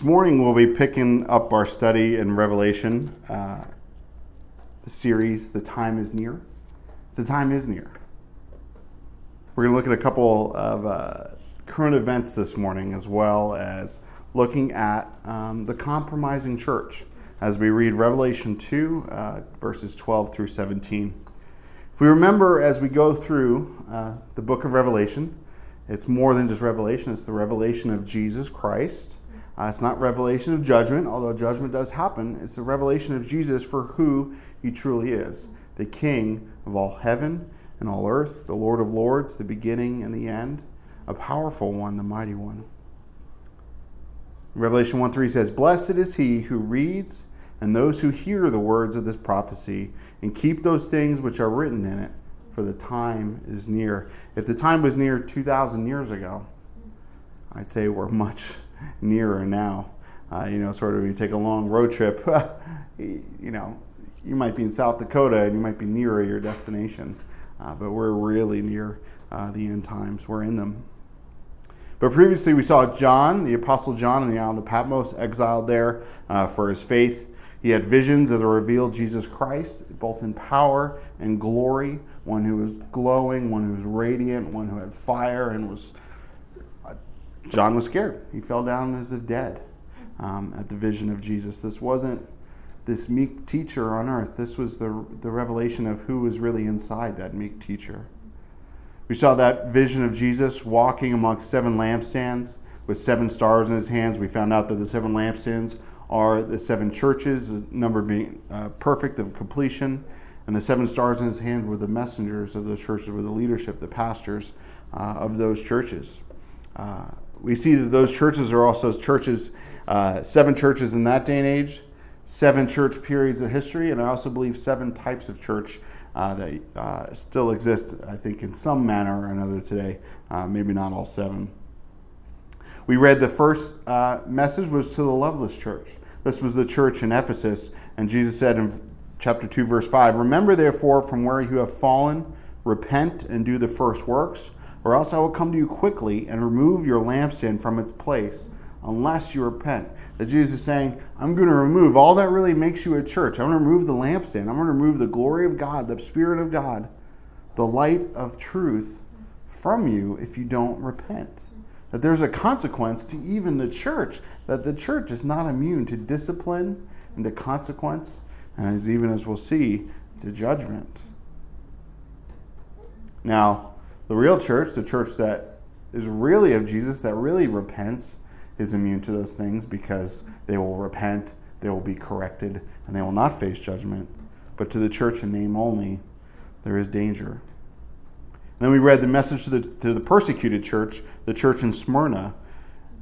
This morning we'll be picking up our study in Revelation, uh, the series "The Time Is Near." The time is near. We're going to look at a couple of uh, current events this morning, as well as looking at um, the compromising church as we read Revelation 2, uh, verses 12 through 17. If we remember as we go through uh, the book of Revelation, it's more than just revelation, it's the revelation of Jesus Christ uh, it's not revelation of judgment, although judgment does happen. It's a revelation of Jesus for who he truly is the King of all heaven and all earth, the Lord of lords, the beginning and the end, a powerful one, the mighty one. Revelation 1 3 says, Blessed is he who reads and those who hear the words of this prophecy and keep those things which are written in it, for the time is near. If the time was near 2,000 years ago, I'd say we're much nearer now. Uh, you know, sort of you take a long road trip, you know, you might be in South Dakota and you might be nearer your destination, uh, but we're really near uh, the end times. We're in them. But previously, we saw John, the Apostle John, on the island of Patmos, exiled there uh, for his faith. He had visions of the revealed Jesus Christ, both in power and glory, one who was glowing, one who was radiant, one who had fire and was John was scared. He fell down as if dead um, at the vision of Jesus. This wasn't this meek teacher on earth. This was the, the revelation of who was really inside that meek teacher. We saw that vision of Jesus walking amongst seven lampstands with seven stars in his hands. We found out that the seven lampstands are the seven churches, the number being uh, perfect of completion. And the seven stars in his hands were the messengers of those churches, were the leadership, the pastors uh, of those churches. Uh, we see that those churches are also churches, uh, seven churches in that day and age, seven church periods of history, and I also believe seven types of church uh, that uh, still exist, I think, in some manner or another today, uh, maybe not all seven. We read the first uh, message was to the loveless church. This was the church in Ephesus, and Jesus said in chapter 2, verse 5 Remember, therefore, from where you have fallen, repent and do the first works or else I will come to you quickly and remove your lampstand from its place, unless you repent. That Jesus is saying, I'm going to remove all that really makes you a church. I'm going to remove the lampstand. I'm going to remove the glory of God, the Spirit of God, the light of truth from you if you don't repent. That there's a consequence to even the church, that the church is not immune to discipline and to consequence, and as even as we'll see, to judgment. Now, the real church, the church that is really of Jesus, that really repents, is immune to those things because they will repent, they will be corrected, and they will not face judgment. But to the church in name only, there is danger. And then we read the message to the, to the persecuted church, the church in Smyrna.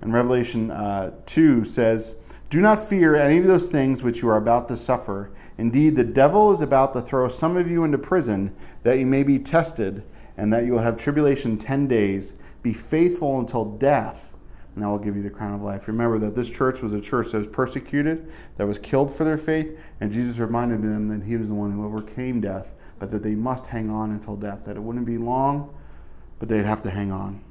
And Revelation uh, 2 says, Do not fear any of those things which you are about to suffer. Indeed, the devil is about to throw some of you into prison that you may be tested and that you will have tribulation 10 days. Be faithful until death, and I will give you the crown of life. Remember that this church was a church that was persecuted, that was killed for their faith, and Jesus reminded them that he was the one who overcame death, but that they must hang on until death, that it wouldn't be long, but they'd have to hang on.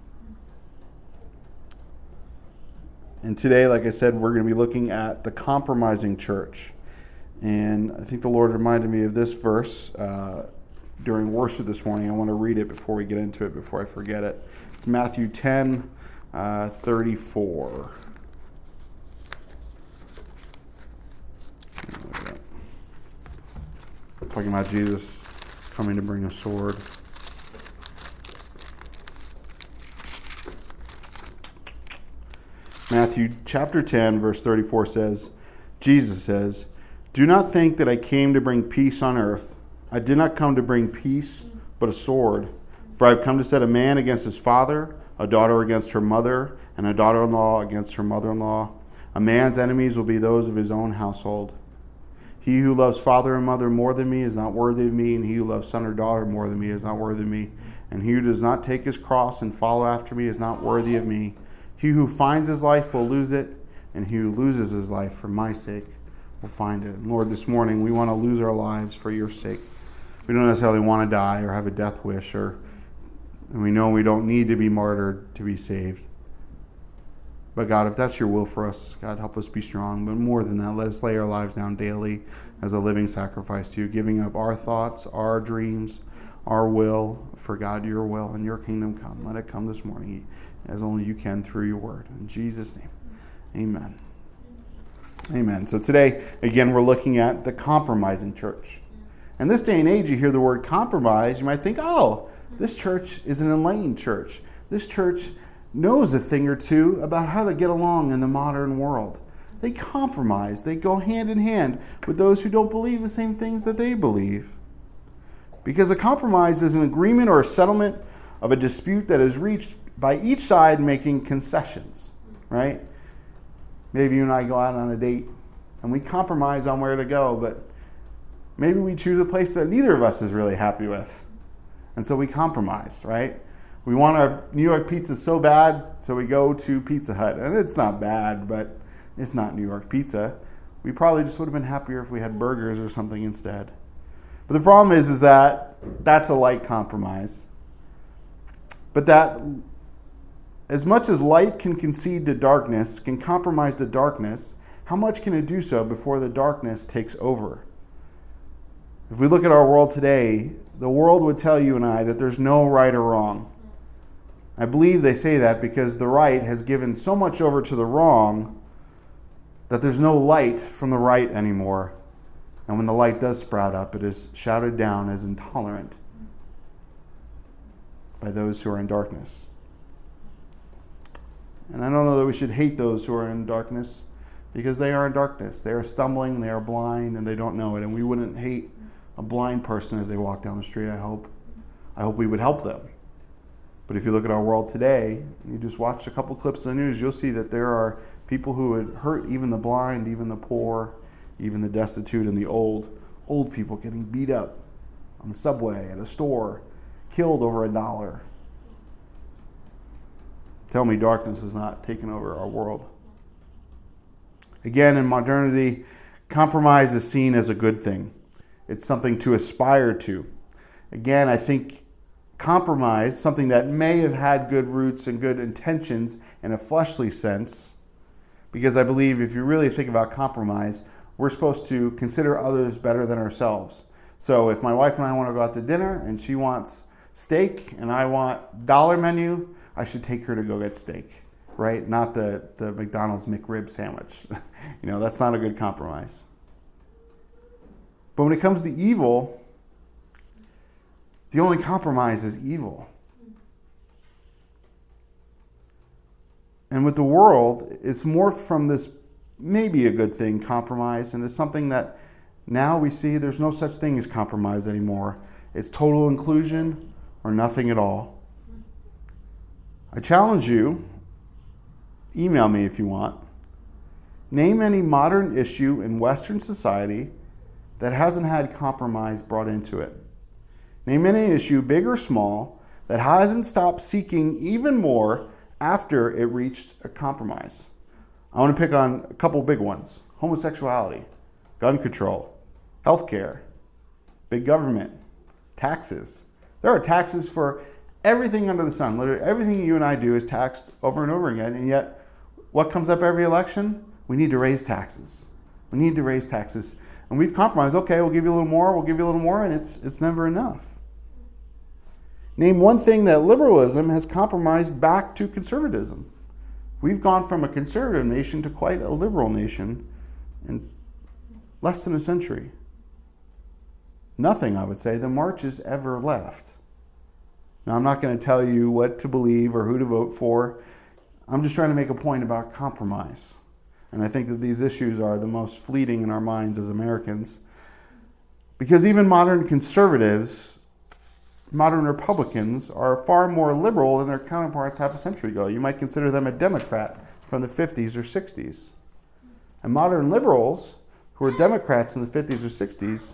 And today, like I said, we're going to be looking at the compromising church. And I think the Lord reminded me of this verse. Uh, during worship this morning. I want to read it before we get into it, before I forget it. It's Matthew 10 uh, 34. Talking about Jesus coming to bring a sword. Matthew chapter 10, verse 34 says, Jesus says, Do not think that I came to bring peace on earth. I did not come to bring peace, but a sword. For I have come to set a man against his father, a daughter against her mother, and a daughter in law against her mother in law. A man's enemies will be those of his own household. He who loves father and mother more than me is not worthy of me, and he who loves son or daughter more than me is not worthy of me. And he who does not take his cross and follow after me is not worthy of me. He who finds his life will lose it, and he who loses his life for my sake will find it. Lord, this morning we want to lose our lives for your sake. We don't necessarily want to die or have a death wish, or and we know we don't need to be martyred to be saved. But God, if that's your will for us, God, help us be strong. But more than that, let us lay our lives down daily as a living sacrifice to you, giving up our thoughts, our dreams, our will for God, your will, and your kingdom come. Let it come this morning as only you can through your word. In Jesus' name, amen. Amen. So today, again, we're looking at the compromising church. In this day and age, you hear the word compromise, you might think, oh, this church is an enlightened church. This church knows a thing or two about how to get along in the modern world. They compromise, they go hand in hand with those who don't believe the same things that they believe. Because a compromise is an agreement or a settlement of a dispute that is reached by each side making concessions, right? Maybe you and I go out on a date and we compromise on where to go, but maybe we choose a place that neither of us is really happy with. And so we compromise, right? we want our New York pizza so bad, so we go to Pizza Hut. And it's not bad, but it's not New York pizza. We probably just would have been happier if we had burgers or something instead. But the problem is, is that that's a light compromise. But that, as much as light can concede to darkness, can compromise to darkness, how much can it do so before the darkness takes over? If we look at our world today, the world would tell you and I that there's no right or wrong. I believe they say that because the right has given so much over to the wrong that there's no light from the right anymore. And when the light does sprout up, it is shouted down as intolerant by those who are in darkness. And I don't know that we should hate those who are in darkness because they are in darkness. They are stumbling, they are blind, and they don't know it. And we wouldn't hate a blind person as they walk down the street, I hope. I hope we would help them. But if you look at our world today, you just watch a couple clips of the news, you'll see that there are people who would hurt even the blind, even the poor, even the destitute and the old. Old people getting beat up on the subway, at a store, killed over a dollar. Tell me darkness has not taken over our world. Again, in modernity, compromise is seen as a good thing. It's something to aspire to. Again, I think compromise, something that may have had good roots and good intentions in a fleshly sense, because I believe if you really think about compromise, we're supposed to consider others better than ourselves. So if my wife and I want to go out to dinner and she wants steak and I want dollar menu, I should take her to go get steak, right? Not the, the McDonald's McRib sandwich. you know, that's not a good compromise. But when it comes to evil, the only compromise is evil. And with the world, it's morphed from this maybe a good thing, compromise, and it's something that now we see there's no such thing as compromise anymore. It's total inclusion or nothing at all. I challenge you, email me if you want. Name any modern issue in Western society that hasn't had compromise brought into it. Name any issue, big or small, that hasn't stopped seeking even more after it reached a compromise. I want to pick on a couple big ones homosexuality, gun control, healthcare, big government, taxes. There are taxes for everything under the sun. Literally, everything you and I do is taxed over and over again. And yet, what comes up every election? We need to raise taxes. We need to raise taxes. And we've compromised. Okay, we'll give you a little more, we'll give you a little more, and it's, it's never enough. Name one thing that liberalism has compromised back to conservatism. We've gone from a conservative nation to quite a liberal nation in less than a century. Nothing, I would say, the marches ever left. Now, I'm not going to tell you what to believe or who to vote for. I'm just trying to make a point about compromise. And I think that these issues are the most fleeting in our minds as Americans. Because even modern conservatives modern Republicans are far more liberal than their counterparts half a century ago. You might consider them a Democrat from the 50s or 60s. And modern liberals, who are Democrats in the 50s or 60s,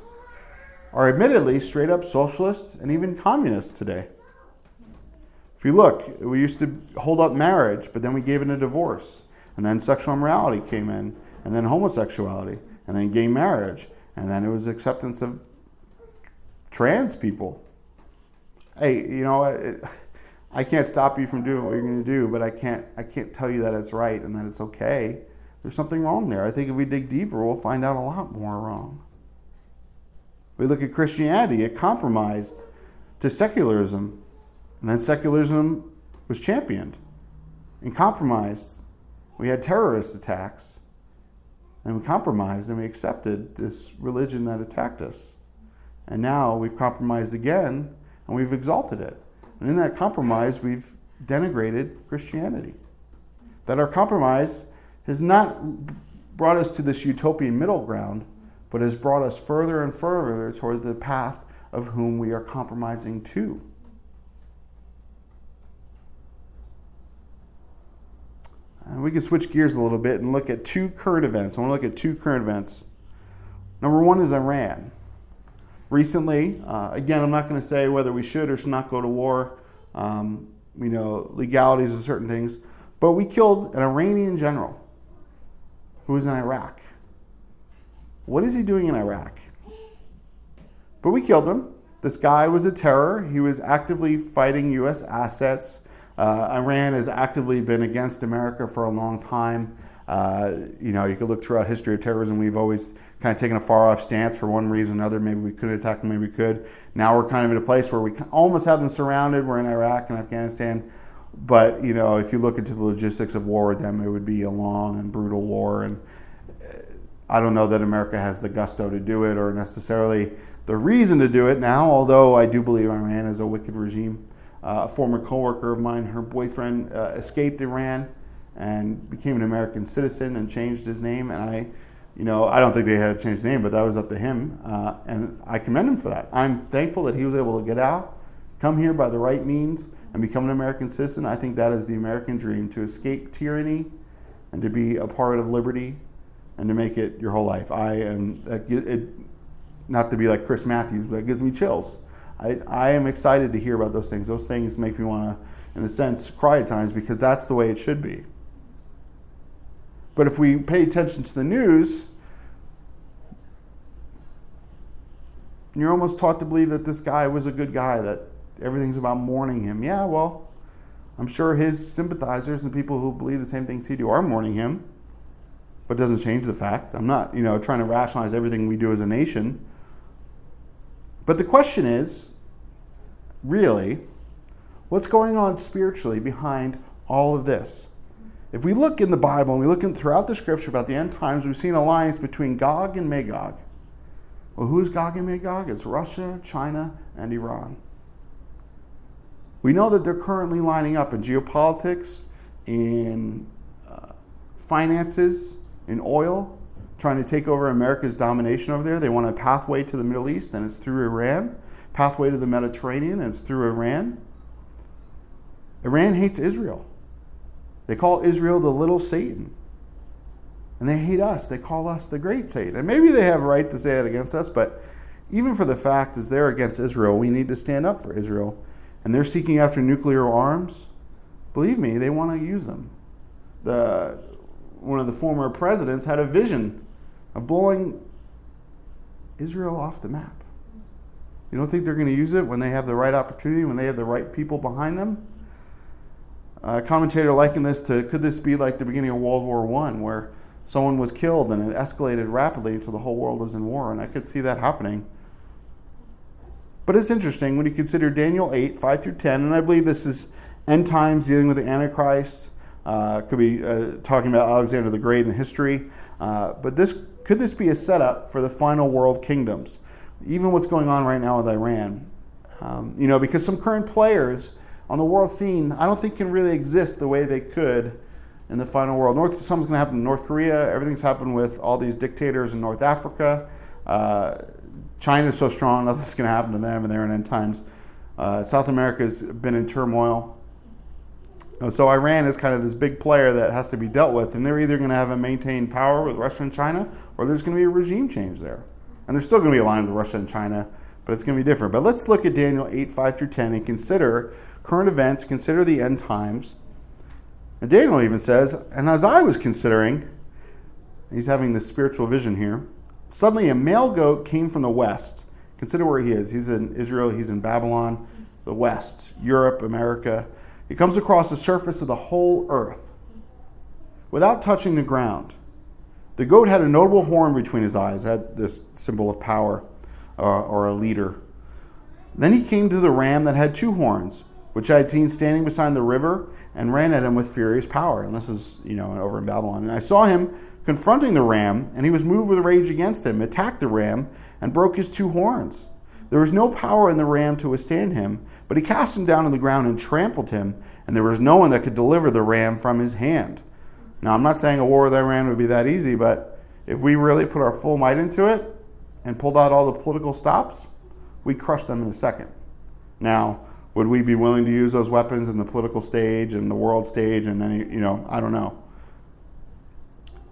are admittedly straight up socialist and even communist today. If you look, we used to hold up marriage, but then we gave it a divorce. And then sexual immorality came in, and then homosexuality, and then gay marriage, and then it was acceptance of trans people hey, you know, I can't stop you from doing what you're going to do, but I can't, I can't tell you that it's right and that it's okay. There's something wrong there. I think if we dig deeper, we'll find out a lot more wrong. We look at Christianity, it compromised to secularism, and then secularism was championed and compromised. We had terrorist attacks, and we compromised and we accepted this religion that attacked us. And now we've compromised again and we've exalted it. And in that compromise, we've denigrated Christianity. That our compromise has not brought us to this utopian middle ground, but has brought us further and further toward the path of whom we are compromising to. We can switch gears a little bit and look at two current events. I want to look at two current events. Number one is Iran. Recently, uh, again, I'm not going to say whether we should or should not go to war, um, you know, legalities of certain things, but we killed an Iranian general who was in Iraq. What is he doing in Iraq? But we killed him. This guy was a terror. He was actively fighting U.S. assets. Uh, Iran has actively been against America for a long time. Uh, you know, you could look throughout history of terrorism. We've always kind of taken a far off stance for one reason or another. Maybe we couldn't attack them, maybe we could. Now we're kind of in a place where we almost have them surrounded. We're in Iraq and Afghanistan. But, you know, if you look into the logistics of war with them, it would be a long and brutal war. And uh, I don't know that America has the gusto to do it or necessarily the reason to do it now, although I do believe Iran is a wicked regime. Uh, a former coworker of mine, her boyfriend uh, escaped Iran and became an American citizen and changed his name. And I, you know, I don't think they had to change his name, but that was up to him. Uh, and I commend him for that. I'm thankful that he was able to get out, come here by the right means, and become an American citizen. I think that is the American dream to escape tyranny and to be a part of liberty and to make it your whole life. I am, it, not to be like Chris Matthews, but it gives me chills I, I am excited to hear about those things. Those things make me want to, in a sense, cry at times because that's the way it should be. But if we pay attention to the news, you're almost taught to believe that this guy was a good guy, that everything's about mourning him. Yeah, well, I'm sure his sympathizers and people who believe the same things he do are mourning him, but doesn't change the fact. I'm not, you know, trying to rationalize everything we do as a nation. But the question is really, what's going on spiritually behind all of this? If we look in the Bible and we look in, throughout the scripture about the end times, we've seen alliance between Gog and Magog. Well, who's Gog and Magog? It's Russia, China, and Iran. We know that they're currently lining up in geopolitics, in uh, finances, in oil, trying to take over America's domination over there. They want a pathway to the Middle East, and it's through Iran. Pathway to the Mediterranean, and it's through Iran. Iran hates Israel. They call Israel the little Satan. And they hate us. They call us the great Satan. And maybe they have a right to say that against us, but even for the fact that they're against Israel, we need to stand up for Israel. And they're seeking after nuclear arms. Believe me, they want to use them. The, one of the former presidents had a vision of blowing Israel off the map. You don't think they're going to use it when they have the right opportunity, when they have the right people behind them? A commentator likened this to could this be like the beginning of World War I, where someone was killed and it escalated rapidly until the whole world was in war? And I could see that happening. But it's interesting when you consider Daniel 8, 5 through 10, and I believe this is end times dealing with the Antichrist. Uh, could be uh, talking about Alexander the Great in history. Uh, but this could this be a setup for the final world kingdoms? Even what's going on right now with Iran. Um, you know, because some current players on the world scene, I don't think can really exist the way they could in the final world. North, something's going to happen in North Korea. Everything's happened with all these dictators in North Africa. Uh, China's so strong, nothing's going to happen to them, and they're in end times. Uh, South America's been in turmoil. So Iran is kind of this big player that has to be dealt with, and they're either going to have a maintained power with Russia and China, or there's going to be a regime change there. And they're still going to be aligned with Russia and China, but it's going to be different. But let's look at Daniel 8, 5 through 10 and consider current events, consider the end times. And Daniel even says, and as I was considering, he's having this spiritual vision here, suddenly a male goat came from the west. Consider where he is. He's in Israel, he's in Babylon, the west, Europe, America It comes across the surface of the whole earth without touching the ground. The goat had a notable horn between his eyes, had this symbol of power uh, or a leader. Then he came to the ram that had two horns, which I had seen standing beside the river, and ran at him with furious power. And this is, you know, over in Babylon. And I saw him confronting the ram, and he was moved with rage against him, attacked the ram, and broke his two horns. There was no power in the ram to withstand him, but he cast him down on the ground and trampled him, and there was no one that could deliver the ram from his hand. Now, I'm not saying a war with Iran would be that easy, but if we really put our full might into it and pulled out all the political stops, we'd crush them in a second. Now, would we be willing to use those weapons in the political stage and the world stage and any, you know, I don't know.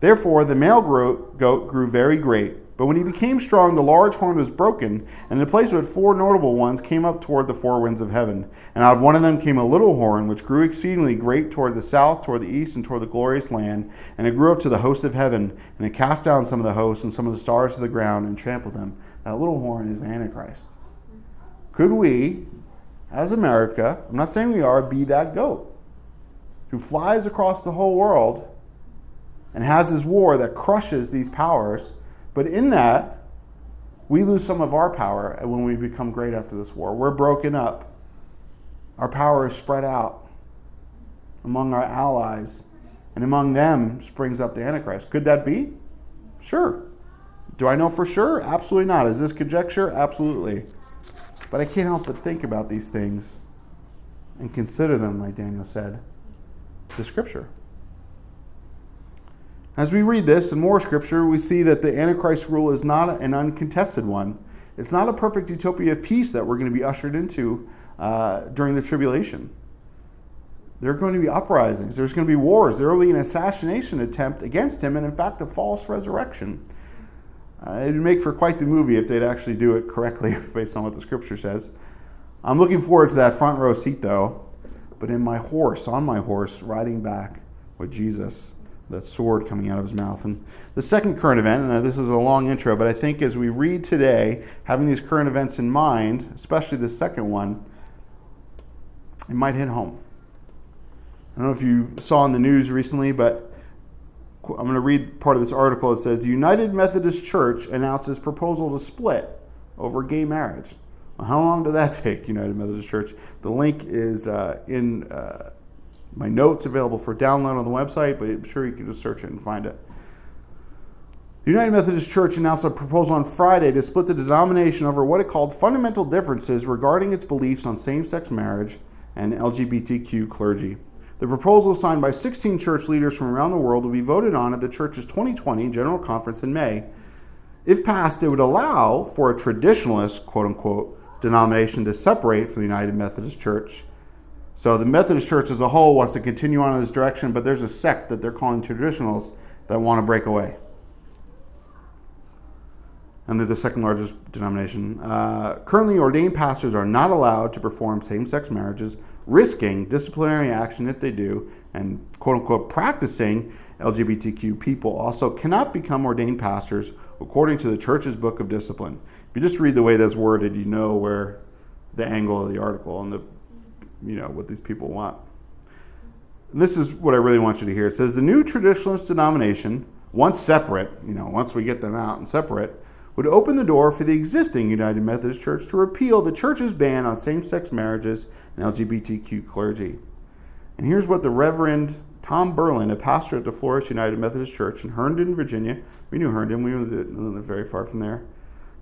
Therefore, the male goat grew very great but when he became strong, the large horn was broken, and in the place of it, four notable ones came up toward the four winds of heaven. And out of one of them came a little horn, which grew exceedingly great toward the south, toward the east, and toward the glorious land. And it grew up to the host of heaven, and it cast down some of the hosts and some of the stars to the ground and trampled them. That little horn is the Antichrist. Could we, as America, I'm not saying we are, be that goat who flies across the whole world and has this war that crushes these powers? But in that, we lose some of our power when we become great after this war. We're broken up. Our power is spread out among our allies, and among them springs up the Antichrist. Could that be? Sure. Do I know for sure? Absolutely not. Is this conjecture? Absolutely. But I can't help but think about these things and consider them, like Daniel said, the scripture. As we read this and more scripture, we see that the Antichrist rule is not an uncontested one. It's not a perfect utopia of peace that we're going to be ushered into uh, during the tribulation. There are going to be uprisings, there's going to be wars, there will be an assassination attempt against him, and in fact, a false resurrection. Uh, it would make for quite the movie if they'd actually do it correctly based on what the scripture says. I'm looking forward to that front row seat though, but in my horse, on my horse, riding back with Jesus that sword coming out of his mouth. And the second current event, and this is a long intro, but I think as we read today, having these current events in mind, especially the second one, it might hit home. I don't know if you saw in the news recently, but I'm going to read part of this article. It says The United Methodist Church announces proposal to split over gay marriage. Well, how long did that take, United Methodist Church? The link is uh, in. Uh, my notes available for download on the website, but I'm sure you can just search it and find it. The United Methodist Church announced a proposal on Friday to split the denomination over what it called fundamental differences regarding its beliefs on same sex marriage and LGBTQ clergy. The proposal, signed by 16 church leaders from around the world, will be voted on at the church's 2020 General Conference in May. If passed, it would allow for a traditionalist, quote unquote, denomination to separate from the United Methodist Church so the Methodist Church as a whole wants to continue on in this direction, but there's a sect that they're calling traditionals that want to break away. And they're the second largest denomination. Uh, currently, ordained pastors are not allowed to perform same sex marriages, risking disciplinary action if they do, and quote unquote practicing LGBTQ people also cannot become ordained pastors according to the church's book of discipline. If you just read the way that's worded, you know where the angle of the article and the you know what these people want. And this is what I really want you to hear. It says the new traditionalist denomination, once separate, you know, once we get them out and separate, would open the door for the existing United Methodist Church to repeal the church's ban on same-sex marriages and LGBTQ clergy. And here's what the Reverend Tom Berlin, a pastor at the Floris United Methodist Church in Herndon, Virginia, we knew Herndon, we lived very far from there.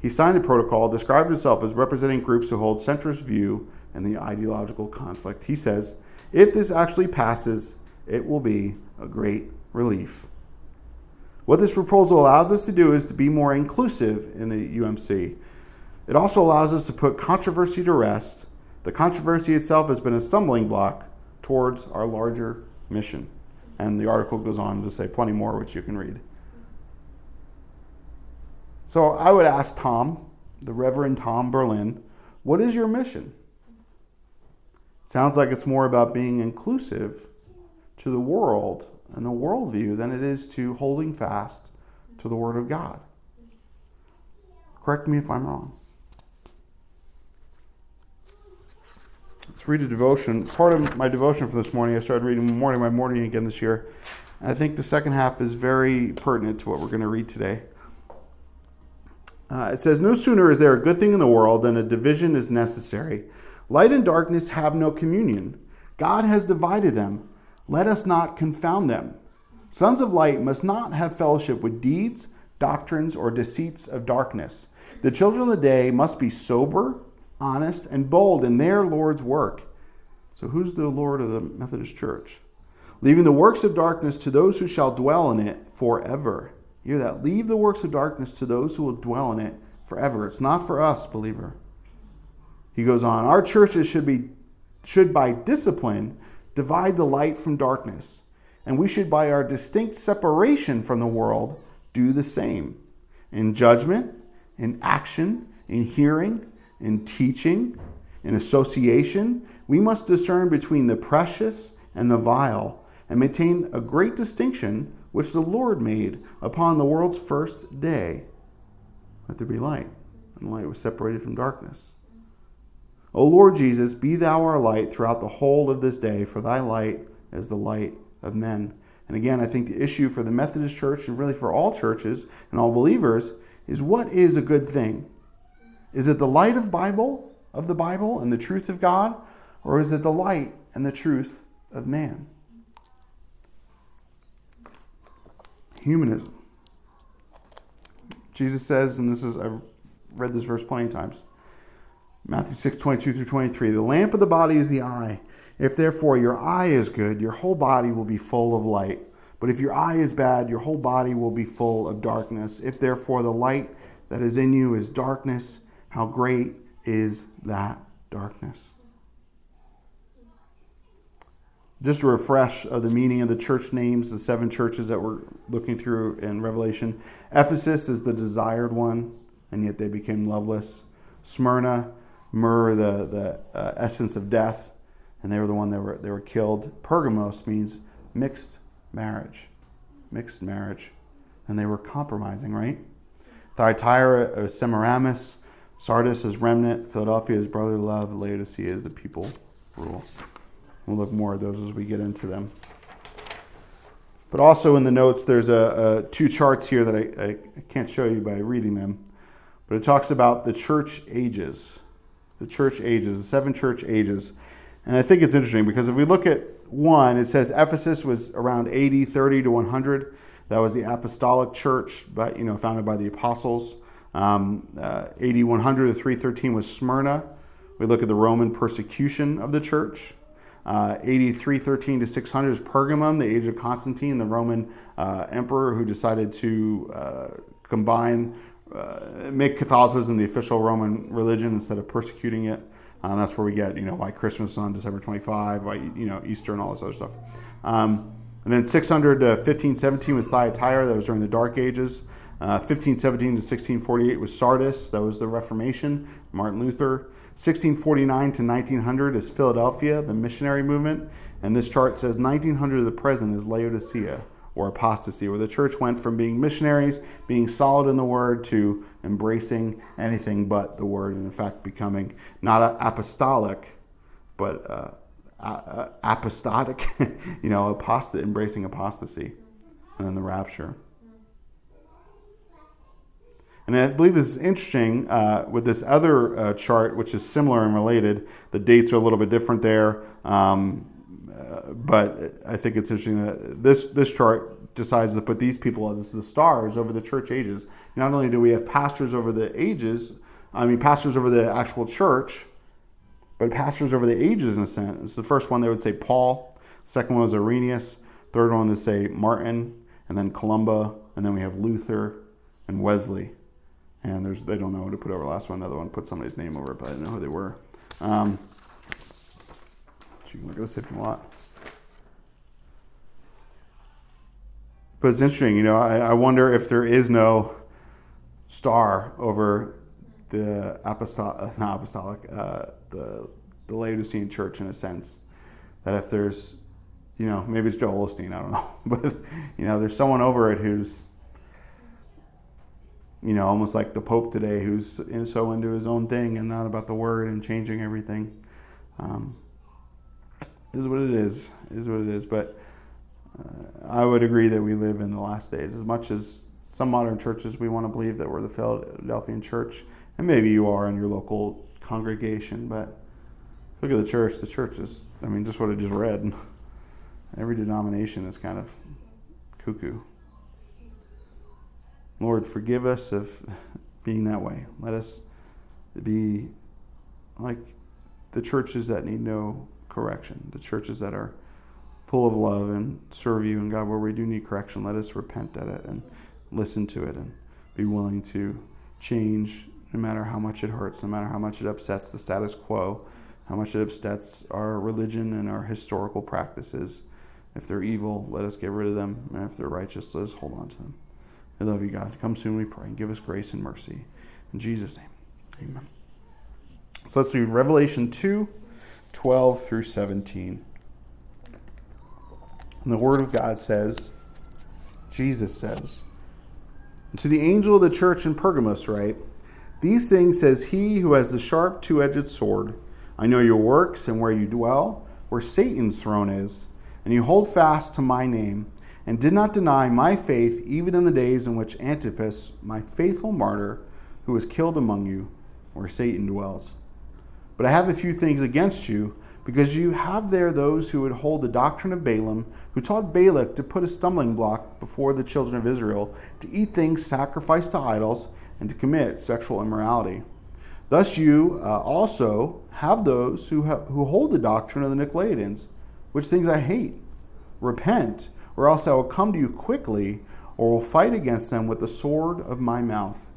He signed the protocol, described himself as representing groups who hold centrist view and the ideological conflict. He says, if this actually passes, it will be a great relief. What this proposal allows us to do is to be more inclusive in the UMC. It also allows us to put controversy to rest. The controversy itself has been a stumbling block towards our larger mission. And the article goes on to say plenty more, which you can read. So I would ask Tom, the Reverend Tom Berlin, what is your mission? Sounds like it's more about being inclusive to the world and the worldview than it is to holding fast to the Word of God. Correct me if I'm wrong. Let's read a devotion. Part of my devotion for this morning, I started reading morning by morning again this year. And I think the second half is very pertinent to what we're going to read today. Uh, it says, No sooner is there a good thing in the world than a division is necessary. Light and darkness have no communion. God has divided them. Let us not confound them. Sons of light must not have fellowship with deeds, doctrines, or deceits of darkness. The children of the day must be sober, honest, and bold in their Lord's work. So, who's the Lord of the Methodist Church? Leaving the works of darkness to those who shall dwell in it forever. You hear that? Leave the works of darkness to those who will dwell in it forever. It's not for us, believer. He goes on, our churches should be should by discipline divide the light from darkness, and we should by our distinct separation from the world do the same. In judgment, in action, in hearing, in teaching, in association, we must discern between the precious and the vile, and maintain a great distinction which the Lord made upon the world's first day. Let there be light, and light was separated from darkness. O Lord Jesus, be thou our light throughout the whole of this day, for thy light is the light of men. And again, I think the issue for the Methodist Church and really for all churches and all believers is what is a good thing? Is it the light of Bible, of the Bible and the truth of God, or is it the light and the truth of man? Humanism. Jesus says, and this is I've read this verse plenty of times. Matthew 6, 22 through 23. The lamp of the body is the eye. If therefore your eye is good, your whole body will be full of light. But if your eye is bad, your whole body will be full of darkness. If therefore the light that is in you is darkness, how great is that darkness? Just a refresh of the meaning of the church names, the seven churches that we're looking through in Revelation. Ephesus is the desired one, and yet they became loveless. Smyrna, myrrh, the, the uh, essence of death, and they were the one that were, they were killed. Pergamos means mixed marriage. Mixed marriage. And they were compromising, right? Thyatira is Semiramis, Sardis is remnant, Philadelphia is brotherly love, Laodicea is the people rule. We'll look more at those as we get into them. But also in the notes, there's a, a two charts here that I, I can't show you by reading them, but it talks about the church ages the church ages, the seven church ages. And I think it's interesting because if we look at one, it says Ephesus was around 80, 30 to 100. That was the apostolic church, but you know, founded by the apostles. Um, uh, 80, 100 to 313 was Smyrna. We look at the Roman persecution of the church. Uh, 8313 to 600 is Pergamum, the age of Constantine, the Roman uh, emperor who decided to uh, combine uh, make Catholicism the official Roman religion instead of persecuting it. Um, that's where we get, you know, why Christmas on December 25, why, you know, Easter and all this other stuff. Um, and then 600 to 1517 was Thyatira, that was during the Dark Ages. Uh, 1517 to 1648 was Sardis, that was the Reformation, Martin Luther. 1649 to 1900 is Philadelphia, the missionary movement. And this chart says 1900 to the present is Laodicea, or apostasy, where the church went from being missionaries, being solid in the word, to embracing anything but the word, and in fact becoming not apostolic, but uh, uh, apostatic, you know, apostate, embracing apostasy, and then the rapture. And I believe this is interesting uh, with this other uh, chart, which is similar and related. The dates are a little bit different there. Um, but I think it's interesting that this this chart decides to put these people as the stars over the church ages. Not only do we have pastors over the ages, I mean pastors over the actual church, but pastors over the ages in a sense. It's The first one they would say Paul, second one was Irenaeus, third one they say Martin, and then Columba, and then we have Luther and Wesley. And there's they don't know who to put over last one. Another one put somebody's name over but I didn't know who they were. Um, so you can look at this if you want. But it's interesting, you know, I, I wonder if there is no star over the apostolic, not apostolic, uh, the, the Laodicean church in a sense. That if there's, you know, maybe it's Joel Osteen, I don't know, but, you know, there's someone over it who's, you know, almost like the Pope today, who's so into his own thing and not about the word and changing everything. Um, is what it is. Is what it is. But uh, I would agree that we live in the last days. As much as some modern churches, we want to believe that we're the Philadelphian church, and maybe you are in your local congregation, but look at the church. The church is, I mean, just what I just read. Every denomination is kind of cuckoo. Lord, forgive us of being that way. Let us be like the churches that need no correction, the churches that are full of love and serve you. And God, where we do need correction, let us repent at it and listen to it and be willing to change no matter how much it hurts, no matter how much it upsets the status quo, how much it upsets our religion and our historical practices. If they're evil, let us get rid of them. And if they're righteous, let us hold on to them. I love you, God. Come soon, we pray, and give us grace and mercy. In Jesus' name, amen. So let's read Revelation 2 12 through 17. And the Word of God says, Jesus says, To the angel of the church in Pergamos, write, These things says he who has the sharp two edged sword. I know your works and where you dwell, where Satan's throne is, and you hold fast to my name, and did not deny my faith even in the days in which Antipas, my faithful martyr, who was killed among you, where Satan dwells. But I have a few things against you, because you have there those who would hold the doctrine of Balaam, who taught Balak to put a stumbling block before the children of Israel, to eat things sacrificed to idols, and to commit sexual immorality. Thus you uh, also have those who, ha- who hold the doctrine of the Nicolaitans, which things I hate. Repent, or else I will come to you quickly, or will fight against them with the sword of my mouth.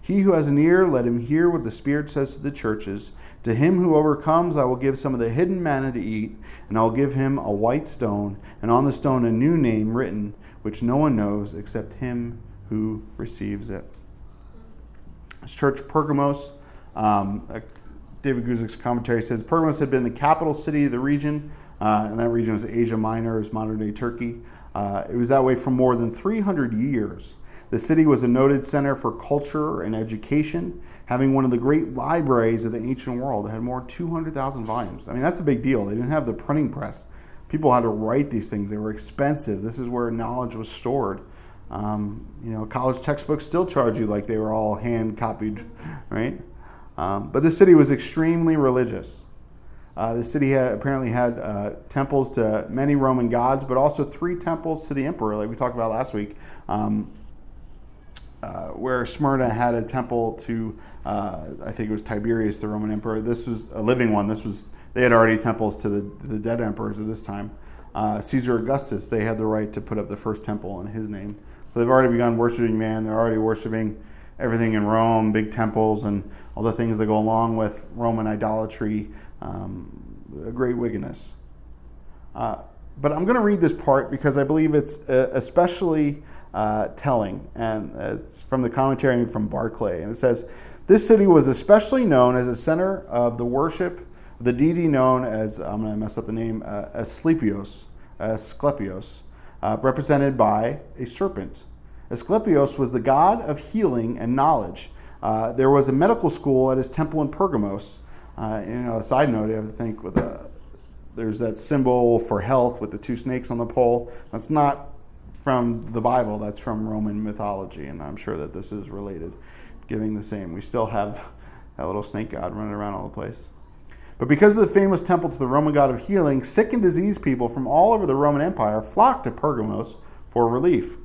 He who has an ear, let him hear what the Spirit says to the churches. To him who overcomes, I will give some of the hidden manna to eat, and I will give him a white stone, and on the stone a new name written, which no one knows except him who receives it. This church, Pergamos, um, David Guzik's commentary says Pergamos had been the capital city of the region, uh, and that region was Asia Minor, is modern day Turkey. Uh, it was that way for more than 300 years. The city was a noted center for culture and education, having one of the great libraries of the ancient world. It had more 200,000 volumes. I mean, that's a big deal. They didn't have the printing press. People had to write these things. They were expensive. This is where knowledge was stored. Um, you know, college textbooks still charge you like they were all hand copied, right? Um, but the city was extremely religious. Uh, the city had, apparently had uh, temples to many Roman gods, but also three temples to the emperor, like we talked about last week. Um, uh, where Smyrna had a temple to, uh, I think it was Tiberius, the Roman emperor. This was a living one. This was they had already temples to the, the dead emperors at this time. Uh, Caesar Augustus, they had the right to put up the first temple in his name. So they've already begun worshiping man. They're already worshiping everything in Rome, big temples, and all the things that go along with Roman idolatry, um, a great wickedness. Uh, but I'm going to read this part because I believe it's uh, especially uh, telling, and it's from the commentary from Barclay. And it says, This city was especially known as a center of the worship of the deity known as, I'm going to mess up the name, uh, Asclepios, Asclepios uh, represented by a serpent. Asclepios was the god of healing and knowledge. Uh, there was a medical school at his temple in Pergamos. Uh, you know, a side note, you have to think with a, there's that symbol for health with the two snakes on the pole. That's not from the Bible, that's from Roman mythology, and I'm sure that this is related, giving the same. We still have that little snake god running around all the place. But because of the famous temple to the Roman god of healing, sick and diseased people from all over the Roman Empire flocked to Pergamos for relief.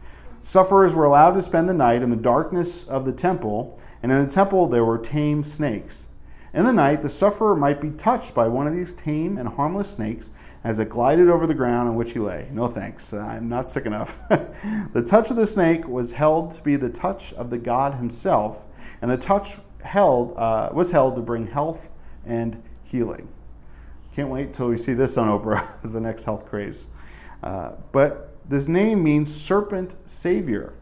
Sufferers were allowed to spend the night in the darkness of the temple, and in the temple there were tame snakes. In the night, the sufferer might be touched by one of these tame and harmless snakes as it glided over the ground on which he lay. No thanks, I'm not sick enough. the touch of the snake was held to be the touch of the God himself, and the touch held uh, was held to bring health and healing. Can't wait till we see this on Oprah as the next health craze. Uh, but this name means serpent savior.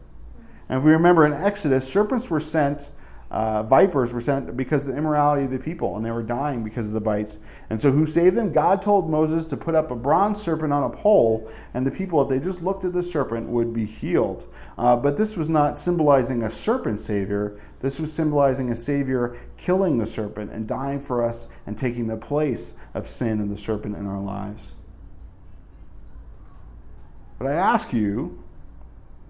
And if we remember in Exodus, serpents were sent uh, vipers were sent because of the immorality of the people, and they were dying because of the bites. And so, who saved them? God told Moses to put up a bronze serpent on a pole, and the people, if they just looked at the serpent, would be healed. Uh, but this was not symbolizing a serpent savior. This was symbolizing a savior killing the serpent and dying for us and taking the place of sin and the serpent in our lives. But I ask you,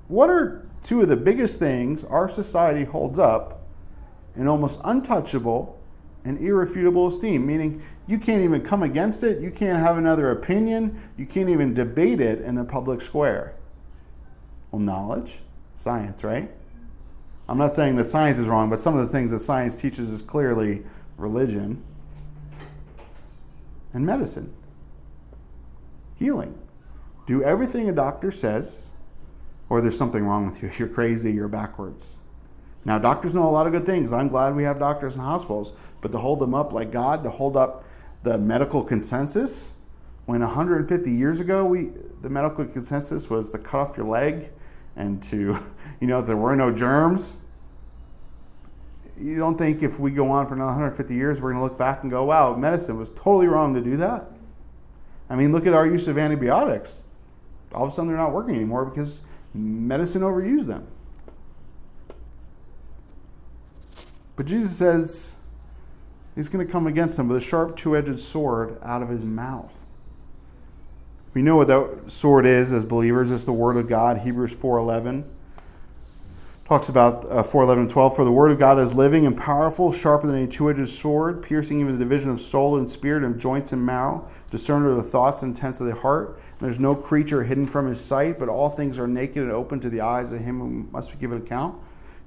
what are two of the biggest things our society holds up in almost untouchable and irrefutable esteem? Meaning, you can't even come against it, you can't have another opinion, you can't even debate it in the public square. Well, knowledge, science, right? I'm not saying that science is wrong, but some of the things that science teaches is clearly religion and medicine. Healing. Do everything a doctor says, or there's something wrong with you. You're crazy, you're backwards. Now, doctors know a lot of good things. I'm glad we have doctors in hospitals, but to hold them up like God, to hold up the medical consensus, when 150 years ago, we, the medical consensus was to cut off your leg and to, you know, there were no germs. You don't think if we go on for another 150 years, we're going to look back and go, wow, medicine was totally wrong to do that? I mean, look at our use of antibiotics. All of a sudden, they're not working anymore because medicine overused them. But Jesus says he's going to come against them with a sharp two edged sword out of his mouth. We know what that sword is as believers. It's the Word of God, Hebrews 4.11 talks about uh, 4 11 and 12 for the word of god is living and powerful sharper than a two-edged sword piercing even the division of soul and spirit and joints and marrow discerner of the thoughts and intents of the heart and there's no creature hidden from his sight but all things are naked and open to the eyes of him who must be given account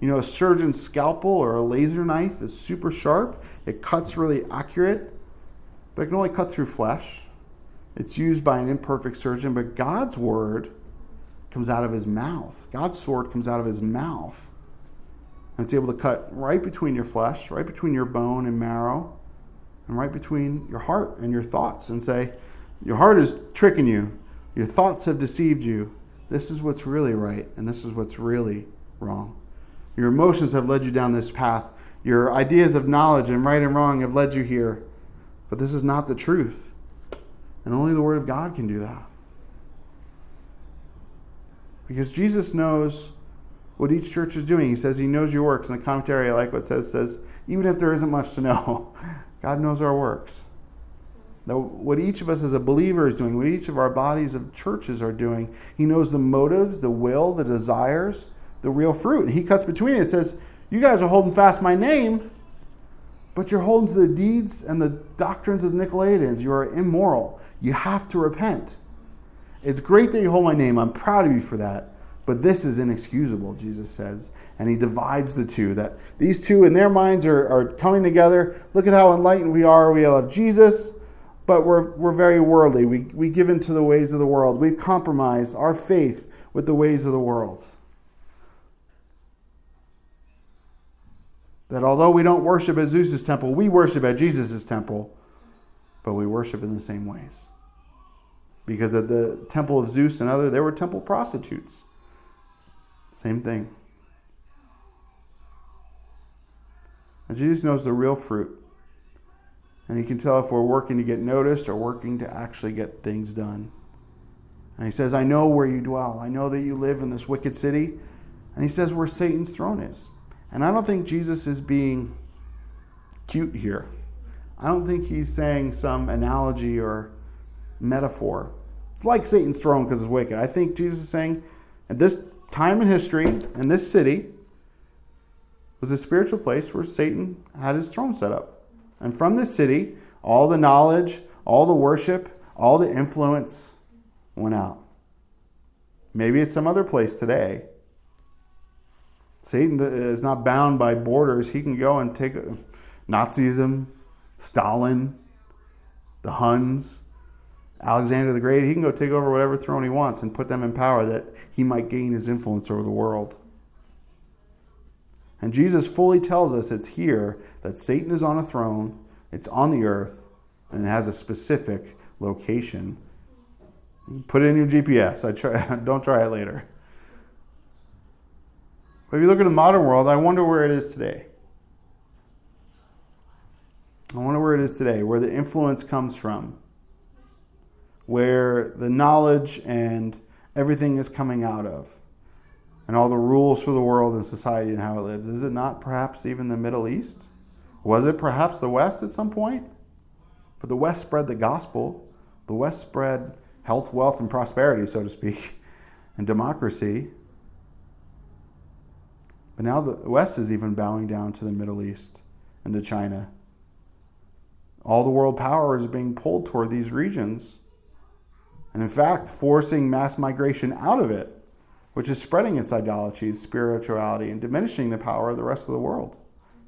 you know a surgeon's scalpel or a laser knife is super sharp it cuts really accurate but it can only cut through flesh it's used by an imperfect surgeon but god's word comes out of his mouth. God's sword comes out of his mouth. And it's able to cut right between your flesh, right between your bone and marrow, and right between your heart and your thoughts, and say, Your heart is tricking you. Your thoughts have deceived you. This is what's really right, and this is what's really wrong. Your emotions have led you down this path. Your ideas of knowledge and right and wrong have led you here. But this is not the truth. And only the Word of God can do that. Because Jesus knows what each church is doing. He says he knows your works. And the commentary, I like what says, says, even if there isn't much to know, God knows our works. That what each of us as a believer is doing, what each of our bodies of churches are doing, he knows the motives, the will, the desires, the real fruit. And he cuts between it. It says, You guys are holding fast my name, but you're holding to the deeds and the doctrines of the Nicolaitans. You are immoral. You have to repent. It's great that you hold my name. I'm proud of you for that. But this is inexcusable, Jesus says. And he divides the two. That these two in their minds are, are coming together. Look at how enlightened we are. We love Jesus, but we're, we're very worldly. We, we give into the ways of the world. We've compromised our faith with the ways of the world. That although we don't worship at Zeus's temple, we worship at Jesus' temple, but we worship in the same ways because at the temple of Zeus and other, there were temple prostitutes. Same thing. And Jesus knows the real fruit. And he can tell if we're working to get noticed or working to actually get things done. And he says, I know where you dwell. I know that you live in this wicked city. And he says where Satan's throne is. And I don't think Jesus is being cute here. I don't think he's saying some analogy or metaphor. It's like Satan's throne because it's wicked. I think Jesus is saying at this time in history, in this city, was a spiritual place where Satan had his throne set up. And from this city, all the knowledge, all the worship, all the influence went out. Maybe it's some other place today. Satan is not bound by borders. He can go and take uh, Nazism, Stalin, the Huns, Alexander the Great, he can go take over whatever throne he wants and put them in power that he might gain his influence over the world. And Jesus fully tells us it's here that Satan is on a throne, it's on the earth, and it has a specific location. Put it in your GPS. I try, don't try it later. But if you look at the modern world, I wonder where it is today. I wonder where it is today, where the influence comes from where the knowledge and everything is coming out of, and all the rules for the world and society and how it lives? Is it not perhaps even the Middle East? Was it perhaps the West at some point? But the West spread the gospel, the West spread health, wealth, and prosperity, so to speak. and democracy. But now the West is even bowing down to the Middle East and to China. All the world power is being pulled toward these regions. And in fact, forcing mass migration out of it, which is spreading its idolatry, spirituality, and diminishing the power of the rest of the world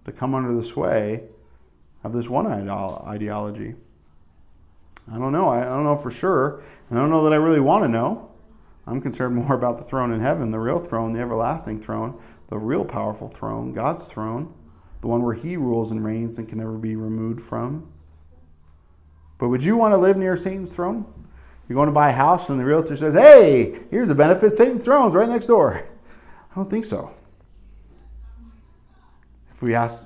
to come under the sway of this one ideology. I don't know. I don't know for sure. And I don't know that I really want to know. I'm concerned more about the throne in heaven, the real throne, the everlasting throne, the real powerful throne, God's throne, the one where He rules and reigns and can never be removed from. But would you want to live near Satan's throne? You're going to buy a house and the realtor says, hey, here's a benefit Satan's throne's right next door. I don't think so. If we ask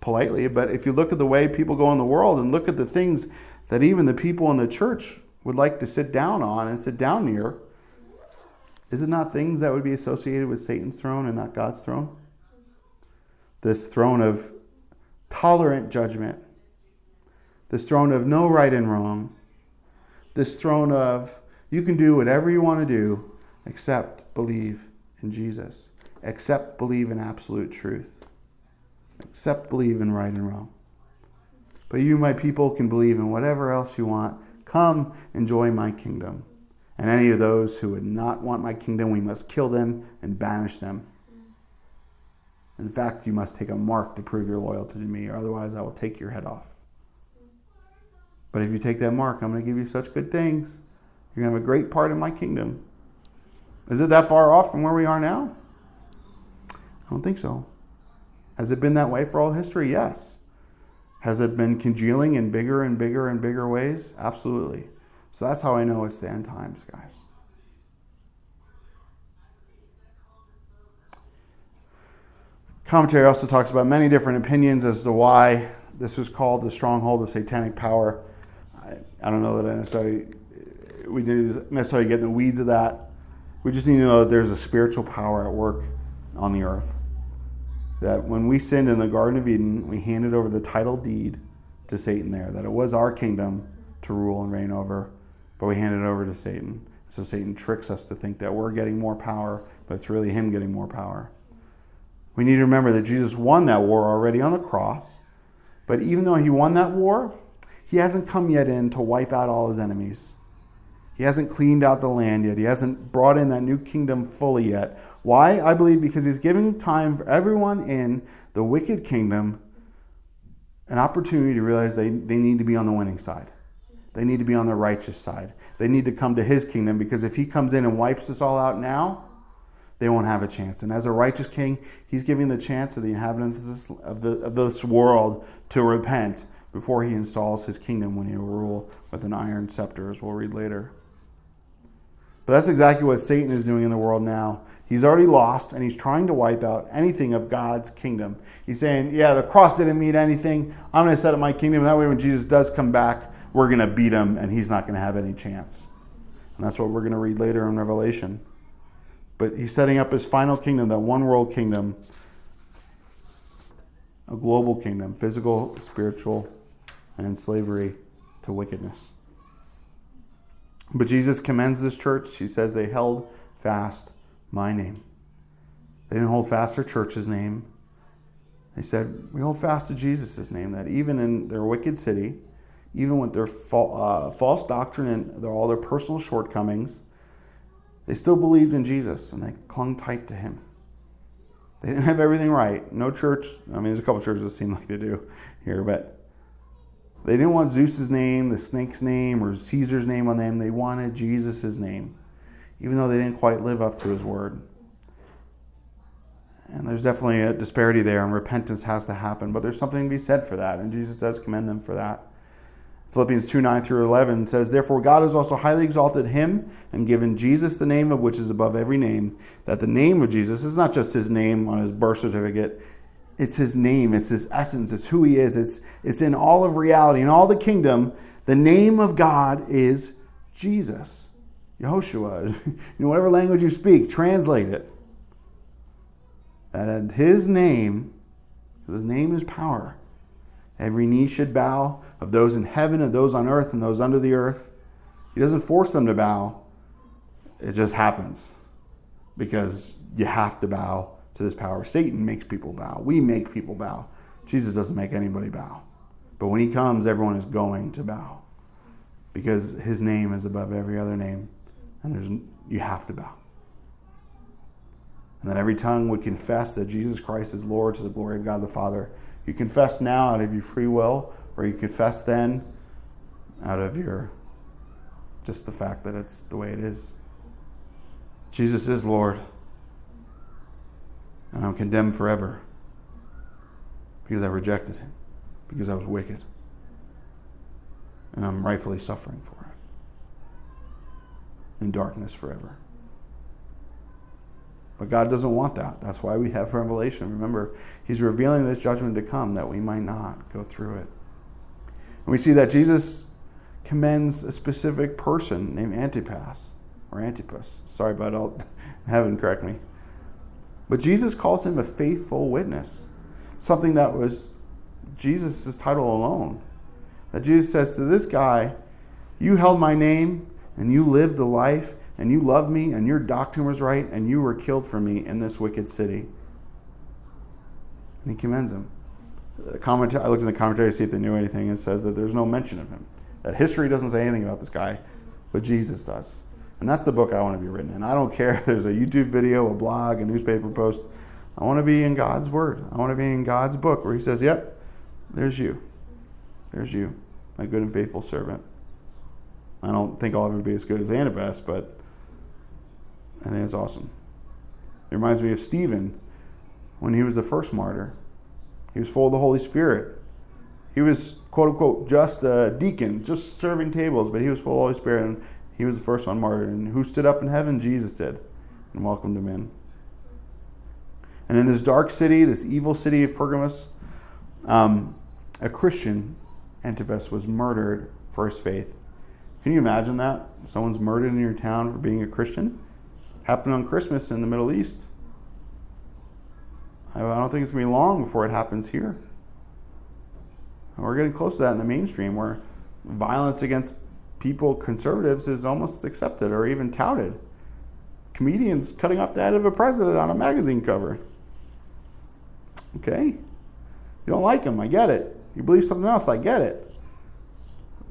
politely, but if you look at the way people go in the world and look at the things that even the people in the church would like to sit down on and sit down near, is it not things that would be associated with Satan's throne and not God's throne? This throne of tolerant judgment, this throne of no right and wrong, this throne of you can do whatever you want to do except believe in Jesus, except believe in absolute truth, except believe in right and wrong. But you, my people, can believe in whatever else you want. Come, enjoy my kingdom. And any of those who would not want my kingdom, we must kill them and banish them. In fact, you must take a mark to prove your loyalty to me, or otherwise I will take your head off. But if you take that mark, I'm going to give you such good things. You're going to have a great part in my kingdom. Is it that far off from where we are now? I don't think so. Has it been that way for all history? Yes. Has it been congealing in bigger and bigger and bigger ways? Absolutely. So that's how I know it's the end times, guys. Commentary also talks about many different opinions as to why this was called the stronghold of satanic power. I, I don't know that I necessarily we didn't necessarily get in the weeds of that. We just need to know that there's a spiritual power at work on the earth. That when we sinned in the Garden of Eden, we handed over the title deed to Satan there, that it was our kingdom to rule and reign over, but we hand it over to Satan. So Satan tricks us to think that we're getting more power, but it's really him getting more power. We need to remember that Jesus won that war already on the cross, but even though he won that war, he hasn't come yet in to wipe out all his enemies. He hasn't cleaned out the land yet. He hasn't brought in that new kingdom fully yet. Why? I believe because he's giving time for everyone in the wicked kingdom an opportunity to realize they, they need to be on the winning side. They need to be on the righteous side. They need to come to his kingdom because if he comes in and wipes us all out now, they won't have a chance. And as a righteous king, he's giving the chance of the inhabitants of, the, of this world to repent before he installs his kingdom when he will rule with an iron scepter, as we'll read later. But that's exactly what Satan is doing in the world now. He's already lost and he's trying to wipe out anything of God's kingdom. He's saying, Yeah, the cross didn't mean anything. I'm going to set up my kingdom. That way, when Jesus does come back, we're going to beat him and he's not going to have any chance. And that's what we're going to read later in Revelation. But he's setting up his final kingdom, that one world kingdom, a global kingdom, physical, spiritual, and in slavery to wickedness. But Jesus commends this church. He says they held fast my name. They didn't hold fast their church's name. They said, We hold fast to Jesus' name, that even in their wicked city, even with their uh, false doctrine and all their personal shortcomings, they still believed in Jesus and they clung tight to him. They didn't have everything right. No church, I mean, there's a couple churches that seem like they do here, but they didn't want Zeus's name, the snake's name, or Caesar's name on them. They wanted Jesus' name, even though they didn't quite live up to his word. And there's definitely a disparity there, and repentance has to happen. But there's something to be said for that, and Jesus does commend them for that. Philippians 2 9 through 11 says, Therefore God has also highly exalted him and given Jesus the name of which is above every name, that the name of Jesus is not just his name on his birth certificate, it's his name, it's his essence, it's who he is, it's, it's in all of reality, in all the kingdom. The name of God is Jesus. Yehoshua. you know, whatever language you speak, translate it. That at his name, his name is power. Every knee should bow of those in heaven and those on earth and those under the earth. He doesn't force them to bow, it just happens. because you have to bow to this power. Satan makes people bow. We make people bow. Jesus doesn't make anybody bow. But when he comes, everyone is going to bow because his name is above every other name, and there's you have to bow. And that every tongue would confess that Jesus Christ is Lord to the glory of God the Father. You confess now out of your free will, or you confess then out of your just the fact that it's the way it is. Jesus is Lord. And I'm condemned forever because I rejected him, because I was wicked. And I'm rightfully suffering for it in darkness forever. But God doesn't want that. That's why we have revelation. Remember, He's revealing this judgment to come that we might not go through it. And we see that Jesus commends a specific person named Antipas or Antipas. Sorry, about I'll heaven correct me. But Jesus calls him a faithful witness, something that was Jesus' title alone. That Jesus says to this guy, You held my name and you lived the life and you loved me and your doctrine was right and you were killed for me in this wicked city. And he commends him. The I looked in the commentary to see if they knew anything and it says that there's no mention of him. That history doesn't say anything about this guy, but Jesus does. And that's the book I want to be written in. I don't care if there's a YouTube video, a blog, a newspaper post. I want to be in God's Word. I want to be in God's book where He says, Yep, there's you. There's you, my good and faithful servant. I don't think I'll ever be as good as Antipas, but I think it's awesome. It reminds me of Stephen when he was the first martyr. He was full of the Holy Spirit. He was, quote unquote, just a deacon, just serving tables, but he was full of the Holy Spirit, and he was the first one martyred. And who stood up in heaven? Jesus did, and welcomed him in. And in this dark city, this evil city of Pergamos, um, a Christian, Antipas, was murdered for his faith. Can you imagine that? Someone's murdered in your town for being a Christian? Happened on Christmas in the Middle East. I don't think it's going to be long before it happens here. And we're getting close to that in the mainstream where violence against people, conservatives, is almost accepted or even touted. Comedians cutting off the head of a president on a magazine cover. Okay? You don't like him, I get it. You believe something else, I get it.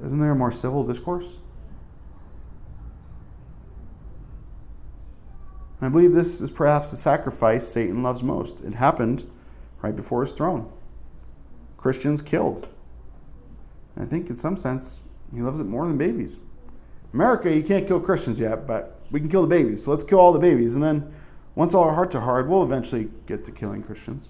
Isn't there a more civil discourse? And I believe this is perhaps the sacrifice Satan loves most. It happened right before his throne. Christians killed. And I think in some sense, he loves it more than babies. America, you can't kill Christians yet, but we can kill the babies. So let's kill all the babies. And then once all our hearts are hard, we'll eventually get to killing Christians.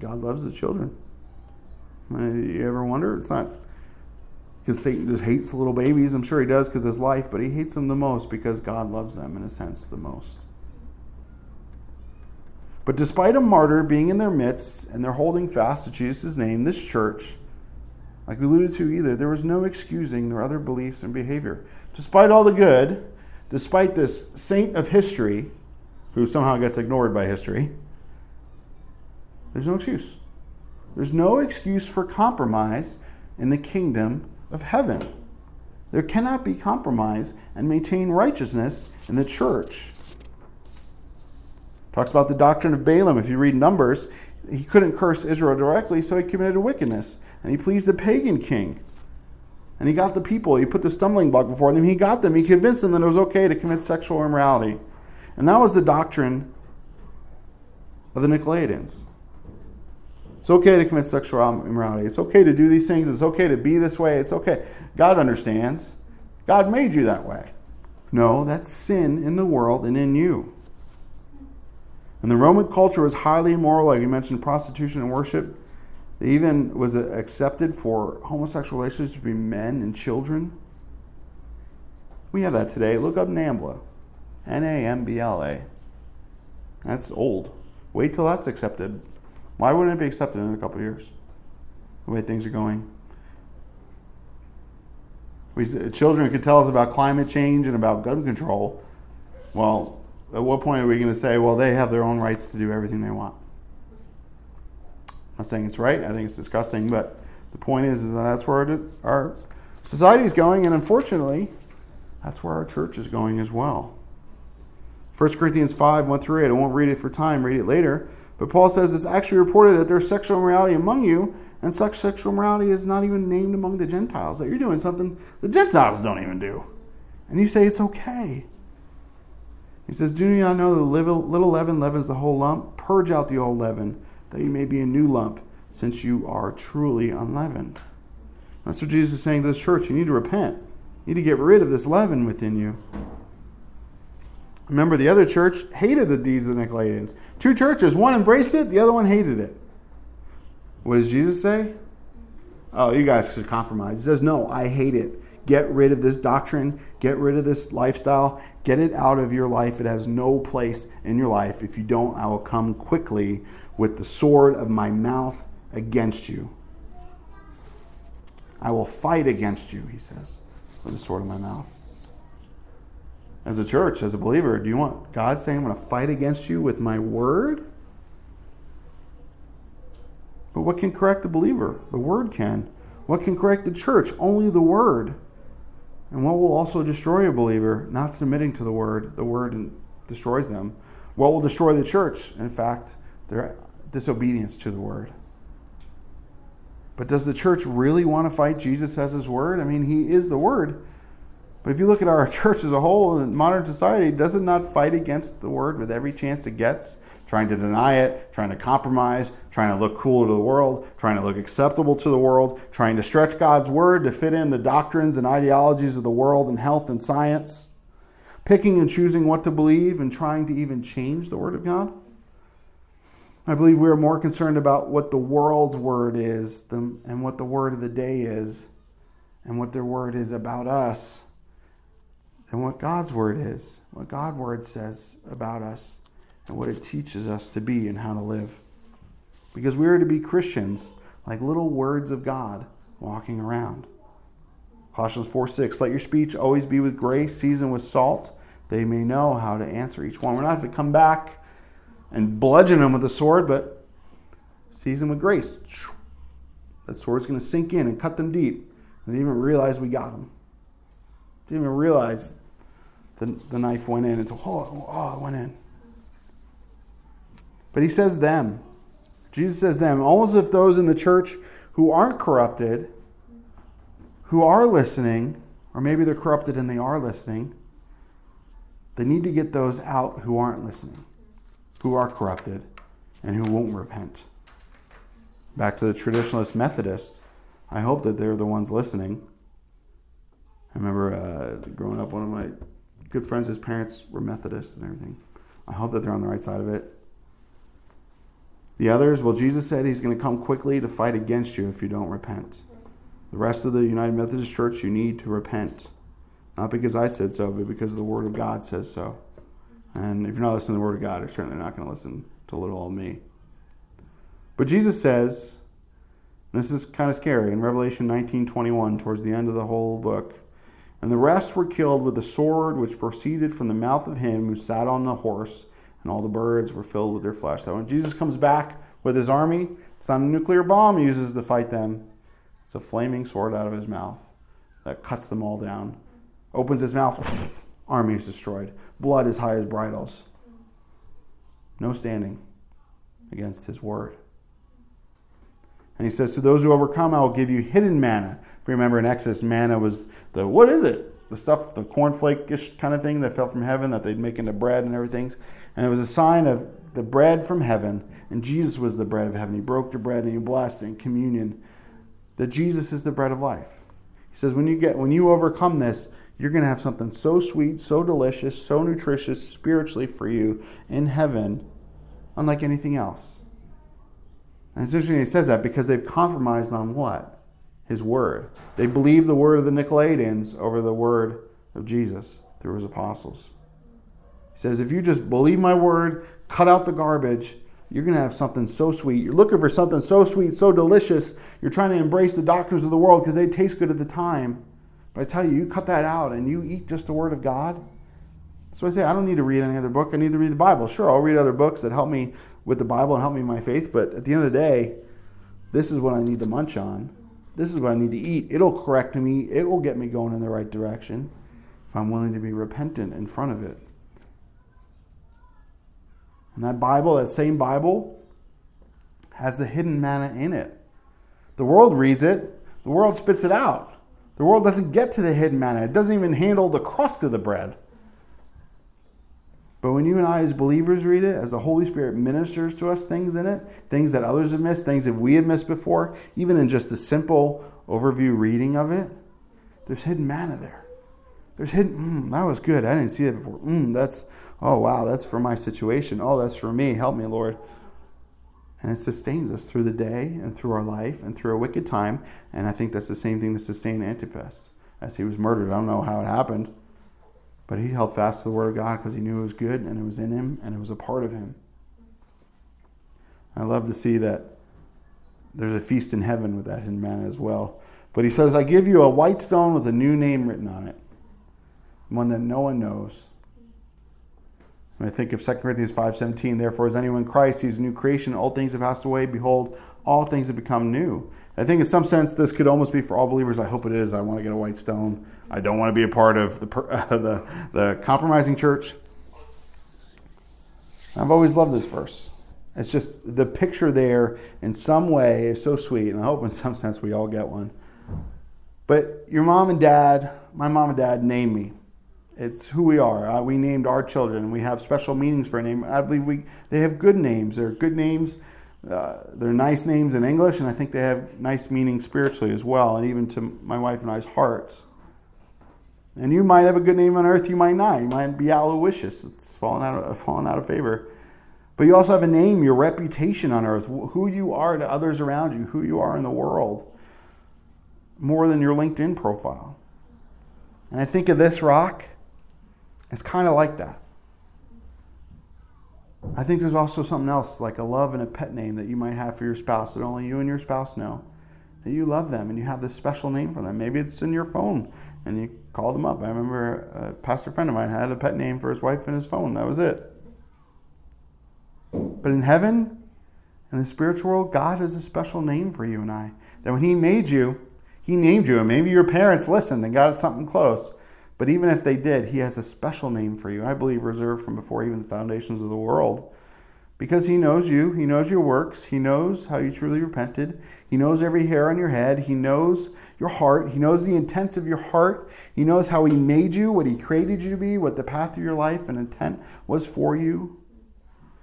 God loves the children. You ever wonder? It's not because Satan just hates little babies. I'm sure he does because his life, but he hates them the most because God loves them in a sense the most. But despite a martyr being in their midst and they're holding fast to Jesus' name, this church, like we alluded to either, there was no excusing their other beliefs and behavior. Despite all the good, despite this saint of history, who somehow gets ignored by history, there's no excuse. There's no excuse for compromise in the kingdom of heaven. There cannot be compromise and maintain righteousness in the church. Talks about the doctrine of Balaam. If you read Numbers, he couldn't curse Israel directly, so he committed a wickedness. And he pleased a pagan king. And he got the people, he put the stumbling block before them, he got them, he convinced them that it was okay to commit sexual immorality. And that was the doctrine of the Nicolaitans. It's okay to commit sexual immorality. It's okay to do these things. It's okay to be this way. It's okay. God understands. God made you that way. No, that's sin in the world and in you. And the Roman culture was highly immoral, like you mentioned, prostitution and worship. It even was accepted for homosexual relationships between men and children. We have that today. Look up NAMBLA. N A M B L A. That's old. Wait till that's accepted why wouldn't it be accepted in a couple years? The way things are going. We, children could tell us about climate change and about gun control. Well, at what point are we going to say, well, they have their own rights to do everything they want? I'm not saying it's right. I think it's disgusting, but the point is, is that that's where our, our society is going, and unfortunately, that's where our church is going as well. 1 Corinthians 5, 1 through 8. I won't read it for time, read it later. But Paul says it's actually reported that there's sexual immorality among you, and such sexual immorality is not even named among the Gentiles. That you're doing something the Gentiles don't even do. And you say it's okay. He says, Do you not know the little leaven leavens the whole lump? Purge out the old leaven, that you may be a new lump, since you are truly unleavened. That's what Jesus is saying to this church. You need to repent. You need to get rid of this leaven within you. Remember, the other church hated the deeds of the Nicolaitans. Two churches, one embraced it, the other one hated it. What does Jesus say? Oh, you guys should compromise. He says, No, I hate it. Get rid of this doctrine. Get rid of this lifestyle. Get it out of your life. It has no place in your life. If you don't, I will come quickly with the sword of my mouth against you. I will fight against you, he says, with the sword of my mouth. As a church, as a believer, do you want God saying, I'm going to fight against you with my word? But what can correct the believer? The word can. What can correct the church? Only the word. And what will also destroy a believer? Not submitting to the word. The word destroys them. What will destroy the church? In fact, their disobedience to the word. But does the church really want to fight Jesus as his word? I mean, he is the word. But if you look at our church as a whole modern society, does it not fight against the word with every chance it gets? Trying to deny it, trying to compromise, trying to look cool to the world, trying to look acceptable to the world, trying to stretch God's word to fit in the doctrines and ideologies of the world and health and science, picking and choosing what to believe and trying to even change the word of God? I believe we are more concerned about what the world's word is than, and what the word of the day is and what their word is about us than what God's word is, what God's word says about us, and what it teaches us to be and how to live. Because we are to be Christians, like little words of God walking around. Colossians 4 6, let your speech always be with grace, seasoned with salt, they may know how to answer each one. We're not to come back and bludgeon them with the sword, but season with grace. That sword's going to sink in and cut them deep. And they didn't even realize we got them. Didn't even realize the, the knife went in. It's oh, oh, it went in. But he says them. Jesus says them, almost if those in the church who aren't corrupted, who are listening, or maybe they're corrupted and they are listening, they need to get those out who aren't listening, who are corrupted, and who won't repent. Back to the traditionalist Methodists, I hope that they're the ones listening. I remember uh, growing up, one of my good friends, his parents were Methodists and everything. I hope that they're on the right side of it. The others, well, Jesus said he's going to come quickly to fight against you if you don't repent. The rest of the United Methodist Church, you need to repent. Not because I said so, but because the Word of God says so. And if you're not listening to the Word of God, you're certainly not going to listen to little old me. But Jesus says, this is kind of scary, in Revelation 19:21, towards the end of the whole book, and the rest were killed with the sword which proceeded from the mouth of him who sat on the horse, and all the birds were filled with their flesh. So when Jesus comes back with his army, it's not a nuclear bomb he uses to fight them. It's a flaming sword out of his mouth that cuts them all down. Opens his mouth, army is destroyed. Blood as high as bridles. No standing against his word. And he says, To those who overcome, I will give you hidden manna. If you remember in Exodus, manna was the, what is it? The stuff, the cornflake ish kind of thing that fell from heaven that they'd make into bread and everything. And it was a sign of the bread from heaven. And Jesus was the bread of heaven. He broke the bread and he blessed in communion. That Jesus is the bread of life. He says, when you get when you overcome this, you're going to have something so sweet, so delicious, so nutritious spiritually for you in heaven, unlike anything else. And it's interesting he says that because they've compromised on what? His word. They believe the word of the Nicolaitans over the word of Jesus through his apostles. He says, if you just believe my word, cut out the garbage, you're going to have something so sweet. You're looking for something so sweet, so delicious. You're trying to embrace the doctrines of the world because they taste good at the time. But I tell you, you cut that out and you eat just the word of God. So I say, I don't need to read any other book. I need to read the Bible. Sure, I'll read other books that help me with the Bible and help me in my faith. But at the end of the day, this is what I need to munch on. This is what I need to eat. It'll correct me, it will get me going in the right direction if I'm willing to be repentant in front of it. And that Bible, that same Bible, has the hidden manna in it. The world reads it, the world spits it out. The world doesn't get to the hidden manna, it doesn't even handle the crust of the bread. But when you and I, as believers, read it, as the Holy Spirit ministers to us things in it, things that others have missed, things that we have missed before, even in just a simple overview reading of it, there's hidden manna there. There's hidden, mm, that was good. I didn't see that before. Mm, that's, oh, wow, that's for my situation. Oh, that's for me. Help me, Lord. And it sustains us through the day and through our life and through a wicked time. And I think that's the same thing that sustained Antipas as he was murdered. I don't know how it happened, but he held fast to the word of God because he knew it was good and it was in him and it was a part of him. I love to see that there's a feast in heaven with that in man as well. But he says, I give you a white stone with a new name written on it, one that no one knows when I think of 2 Corinthians 5.17, therefore is anyone in Christ, he's a new creation, all things have passed away, behold, all things have become new. I think in some sense this could almost be for all believers. I hope it is. I want to get a white stone. I don't want to be a part of the, uh, the, the compromising church. I've always loved this verse. It's just the picture there in some way is so sweet, and I hope in some sense we all get one. But your mom and dad, my mom and dad named me. It's who we are. Uh, we named our children. We have special meanings for a name. I believe we they have good names. They're good names. Uh, they're nice names in English, and I think they have nice meaning spiritually as well, and even to my wife and I's hearts. And you might have a good name on earth, you might not. You might be Aloysius. It's fallen out of, fallen out of favor. But you also have a name, your reputation on earth, who you are to others around you, who you are in the world, more than your LinkedIn profile. And I think of this rock it's kind of like that. I think there's also something else, like a love and a pet name that you might have for your spouse that only you and your spouse know. That you love them and you have this special name for them. Maybe it's in your phone and you call them up. I remember a pastor friend of mine had a pet name for his wife in his phone. That was it. But in heaven, in the spiritual world, God has a special name for you and I. That when He made you, He named you. And maybe your parents listened and got something close. But even if they did, He has a special name for you, I believe reserved from before even the foundations of the world. Because He knows you, He knows your works, He knows how you truly repented, He knows every hair on your head, He knows your heart, He knows the intents of your heart, He knows how He made you, what He created you to be, what the path of your life and intent was for you.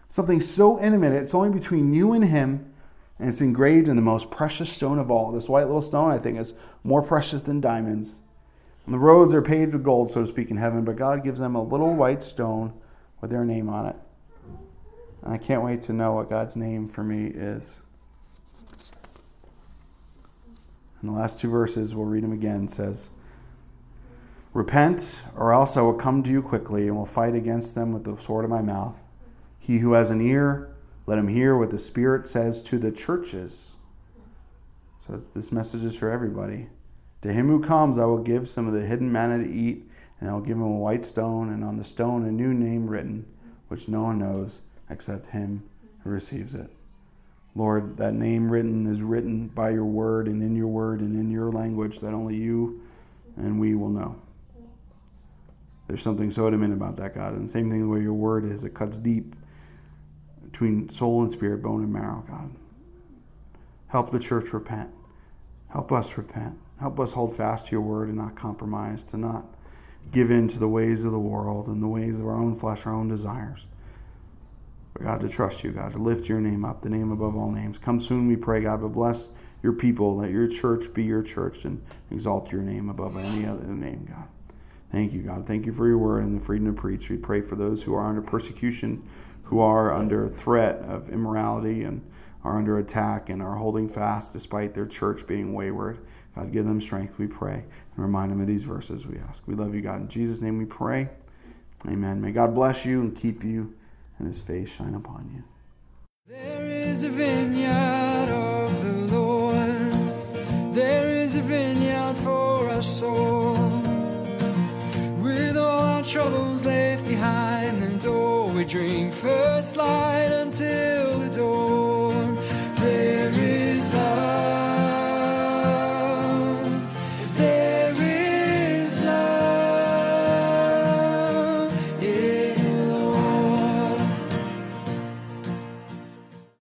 Something so intimate, it's only between you and Him, and it's engraved in the most precious stone of all. This white little stone, I think, is more precious than diamonds. And the roads are paved with gold, so to speak, in heaven, but God gives them a little white stone with their name on it. And I can't wait to know what God's name for me is. And the last two verses, we'll read them again, says, Repent, or else I will come to you quickly and will fight against them with the sword of my mouth. He who has an ear, let him hear what the Spirit says to the churches. So this message is for everybody. To him who comes, I will give some of the hidden manna to eat, and I will give him a white stone, and on the stone a new name written, which no one knows except him who receives it. Lord, that name written is written by your word and in your word and in your language that only you and we will know. There's something so intimate about that, God. And the same thing the way your word is, it cuts deep between soul and spirit, bone and marrow, God. Help the church repent. Help us repent. Help us hold fast to your word and not compromise, to not give in to the ways of the world and the ways of our own flesh, our own desires. But God, to trust you, God, to lift your name up, the name above all names. Come soon, we pray, God, but bless your people. Let your church be your church and exalt your name above any other name, God. Thank you, God. Thank you for your word and the freedom to preach. We pray for those who are under persecution, who are under threat of immorality and are under attack and are holding fast despite their church being wayward. God, give them strength, we pray. And remind them of these verses, we ask. We love you, God. In Jesus' name we pray. Amen. May God bless you and keep you, and his face shine upon you. There is a vineyard of the Lord. There is a vineyard for us all. With all our troubles left behind, and all we drink first light until